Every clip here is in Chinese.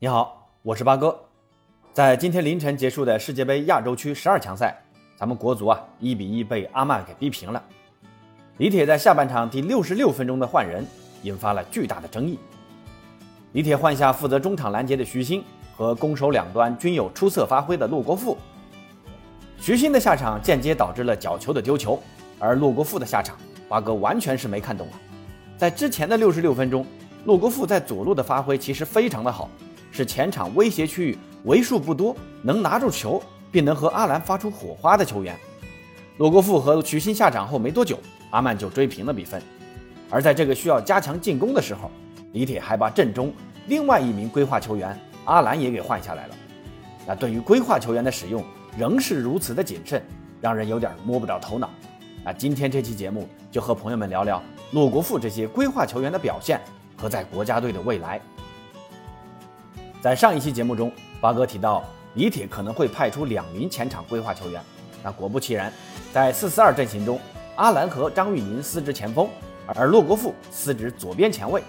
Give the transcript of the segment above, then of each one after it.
你好，我是八哥。在今天凌晨结束的世界杯亚洲区十二强赛，咱们国足啊一比一被阿曼给逼平了。李铁在下半场第六十六分钟的换人，引发了巨大的争议。李铁换下负责中场拦截的徐新和攻守两端均有出色发挥的陆国富。徐新的下场间接导致了角球的丢球，而陆国富的下场，八哥完全是没看懂啊。在之前的六十六分钟，陆国富在左路的发挥其实非常的好。是前场威胁区域为数不多能拿住球并能和阿兰发出火花的球员。罗国富和徐新下场后没多久，阿曼就追平了比分。而在这个需要加强进攻的时候，李铁还把阵中另外一名规划球员阿兰也给换下来了。那对于规划球员的使用仍是如此的谨慎，让人有点摸不着头脑。那今天这期节目就和朋友们聊聊罗国富这些规划球员的表现和在国家队的未来。在上一期节目中，八哥提到李铁可能会派出两名前场规划球员。那果不其然，在四四二阵型中，阿兰和张玉宁司职前锋，而骆国富司职左边前卫，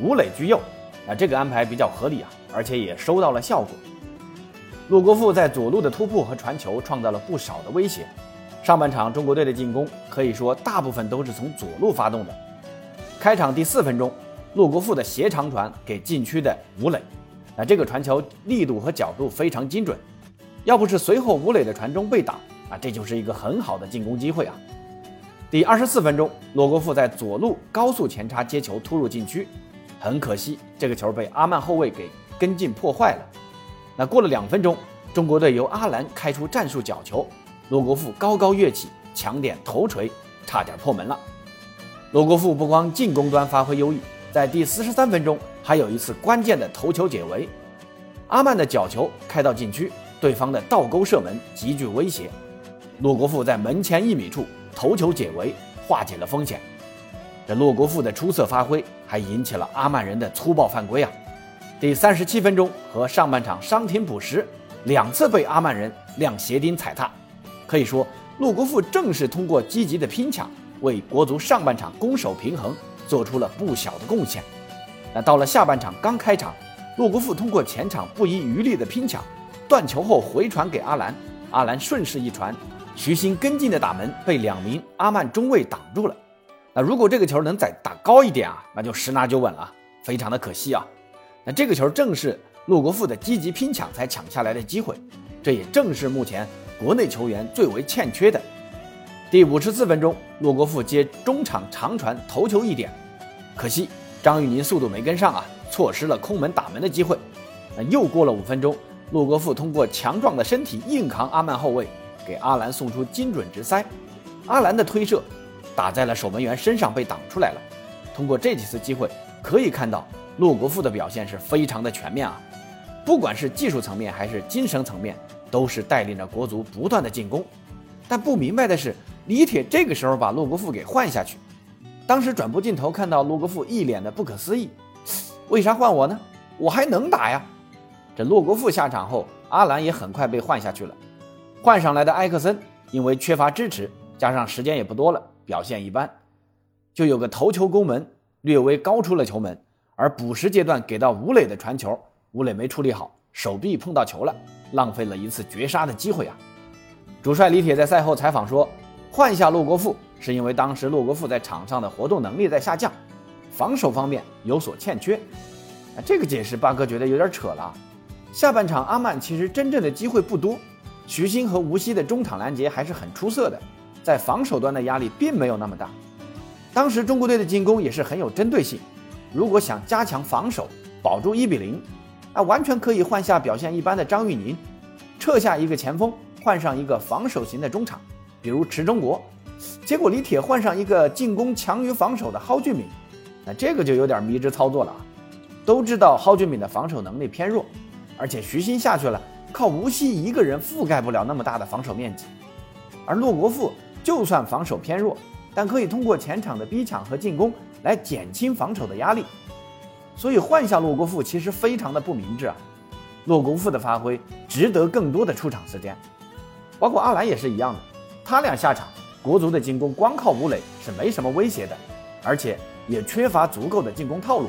吴磊居右。那这个安排比较合理啊，而且也收到了效果。骆国富在左路的突破和传球创造了不少的威胁。上半场中国队的进攻可以说大部分都是从左路发动的。开场第四分钟，骆国富的斜长传给禁区的吴磊。那这个传球力度和角度非常精准，要不是随后吴磊的传中被挡，啊，这就是一个很好的进攻机会啊。第二十四分钟，罗国富在左路高速前插接球突入禁区，很可惜这个球被阿曼后卫给跟进破坏了。那过了两分钟，中国队由阿兰开出战术角球，罗国富高高跃起抢点头锤，差点破门了。罗国富不光进攻端发挥优异。在第四十三分钟，还有一次关键的头球解围，阿曼的角球开到禁区，对方的倒钩射门极具威胁。骆国富在门前一米处头球解围，化解了风险。这骆国富的出色发挥，还引起了阿曼人的粗暴犯规啊！第三十七分钟和上半场伤停补时，两次被阿曼人亮鞋钉踩踏。可以说，骆国富正是通过积极的拼抢，为国足上半场攻守平衡。做出了不小的贡献。那到了下半场刚开场，骆国富通过前场不遗余力的拼抢，断球后回传给阿兰，阿兰顺势一传，徐新跟进的打门被两名阿曼中卫挡住了。那如果这个球能再打高一点啊，那就十拿九稳了，非常的可惜啊。那这个球正是骆国富的积极拼抢才抢下来的机会，这也正是目前国内球员最为欠缺的。第五十四分钟，骆国富接中场长传头球一点。可惜张玉宁速度没跟上啊，错失了空门打门的机会。那又过了五分钟，陆国富通过强壮的身体硬扛阿曼后卫，给阿兰送出精准直塞。阿兰的推射打在了守门员身上，被挡出来了。通过这几次机会，可以看到陆国富的表现是非常的全面啊，不管是技术层面还是精神层面，都是带领着国足不断的进攻。但不明白的是，李铁这个时候把陆国富给换下去。当时转播镜头看到洛国富一脸的不可思议，为啥换我呢？我还能打呀！这洛国富下场后，阿兰也很快被换下去了。换上来的埃克森因为缺乏支持，加上时间也不多了，表现一般，就有个头球攻门，略微高出了球门。而补时阶段给到吴磊的传球，吴磊没处理好，手臂碰到球了，浪费了一次绝杀的机会啊！主帅李铁在赛后采访说：“换下洛国富。”是因为当时骆国富在场上的活动能力在下降，防守方面有所欠缺。啊，这个解释八哥觉得有点扯了。下半场阿曼其实真正的机会不多，徐新和吴曦的中场拦截还是很出色的，在防守端的压力并没有那么大。当时中国队的进攻也是很有针对性，如果想加强防守，保住一比零，那完全可以换下表现一般的张玉宁，撤下一个前锋，换上一个防守型的中场，比如池中国。结果李铁换上一个进攻强于防守的蒿俊闵，那这个就有点迷之操作了啊！都知道蒿俊闵的防守能力偏弱，而且徐新下去了，靠吴曦一个人覆盖不了那么大的防守面积。而骆国富就算防守偏弱，但可以通过前场的逼抢和进攻来减轻防守的压力。所以换下骆国富其实非常的不明智啊！骆国富的发挥值得更多的出场时间，包括阿兰也是一样的，他俩下场。国足的进攻光靠吴磊是没什么威胁的，而且也缺乏足够的进攻套路。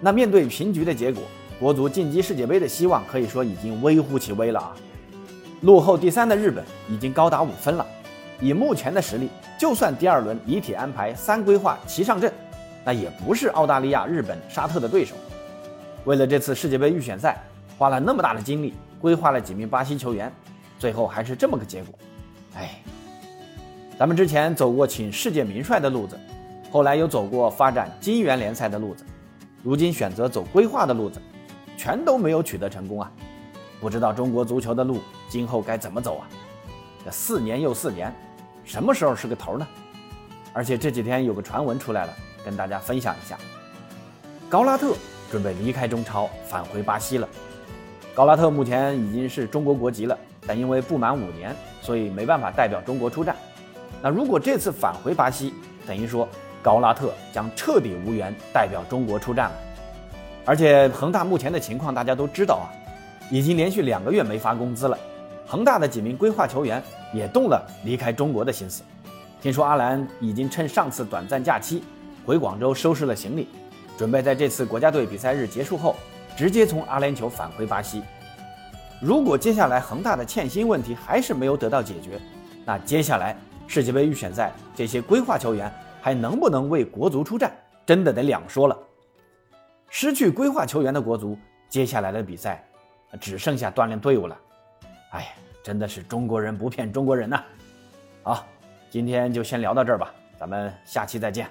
那面对平局的结果，国足晋级世界杯的希望可以说已经微乎其微了啊！落后第三的日本已经高达五分了，以目前的实力，就算第二轮李铁安排三规划齐上阵，那也不是澳大利亚、日本、沙特的对手。为了这次世界杯预选赛，花了那么大的精力，规划了几名巴西球员，最后还是这么个结果。哎，咱们之前走过请世界名帅的路子，后来又走过发展金元联赛的路子，如今选择走规划的路子。全都没有取得成功啊！不知道中国足球的路今后该怎么走啊？这四年又四年，什么时候是个头呢？而且这几天有个传闻出来了，跟大家分享一下：高拉特准备离开中超，返回巴西了。高拉特目前已经是中国国籍了，但因为不满五年，所以没办法代表中国出战。那如果这次返回巴西，等于说高拉特将彻底无缘代表中国出战了。而且恒大目前的情况大家都知道啊，已经连续两个月没发工资了。恒大的几名规划球员也动了离开中国的心思。听说阿兰已经趁上次短暂假期回广州收拾了行李，准备在这次国家队比赛日结束后直接从阿联酋返回巴西。如果接下来恒大的欠薪问题还是没有得到解决，那接下来世界杯预选赛这些规划球员还能不能为国足出战，真的得两说了。失去规划球员的国足，接下来的比赛只剩下锻炼队伍了。哎呀，真的是中国人不骗中国人呐！好，今天就先聊到这儿吧，咱们下期再见。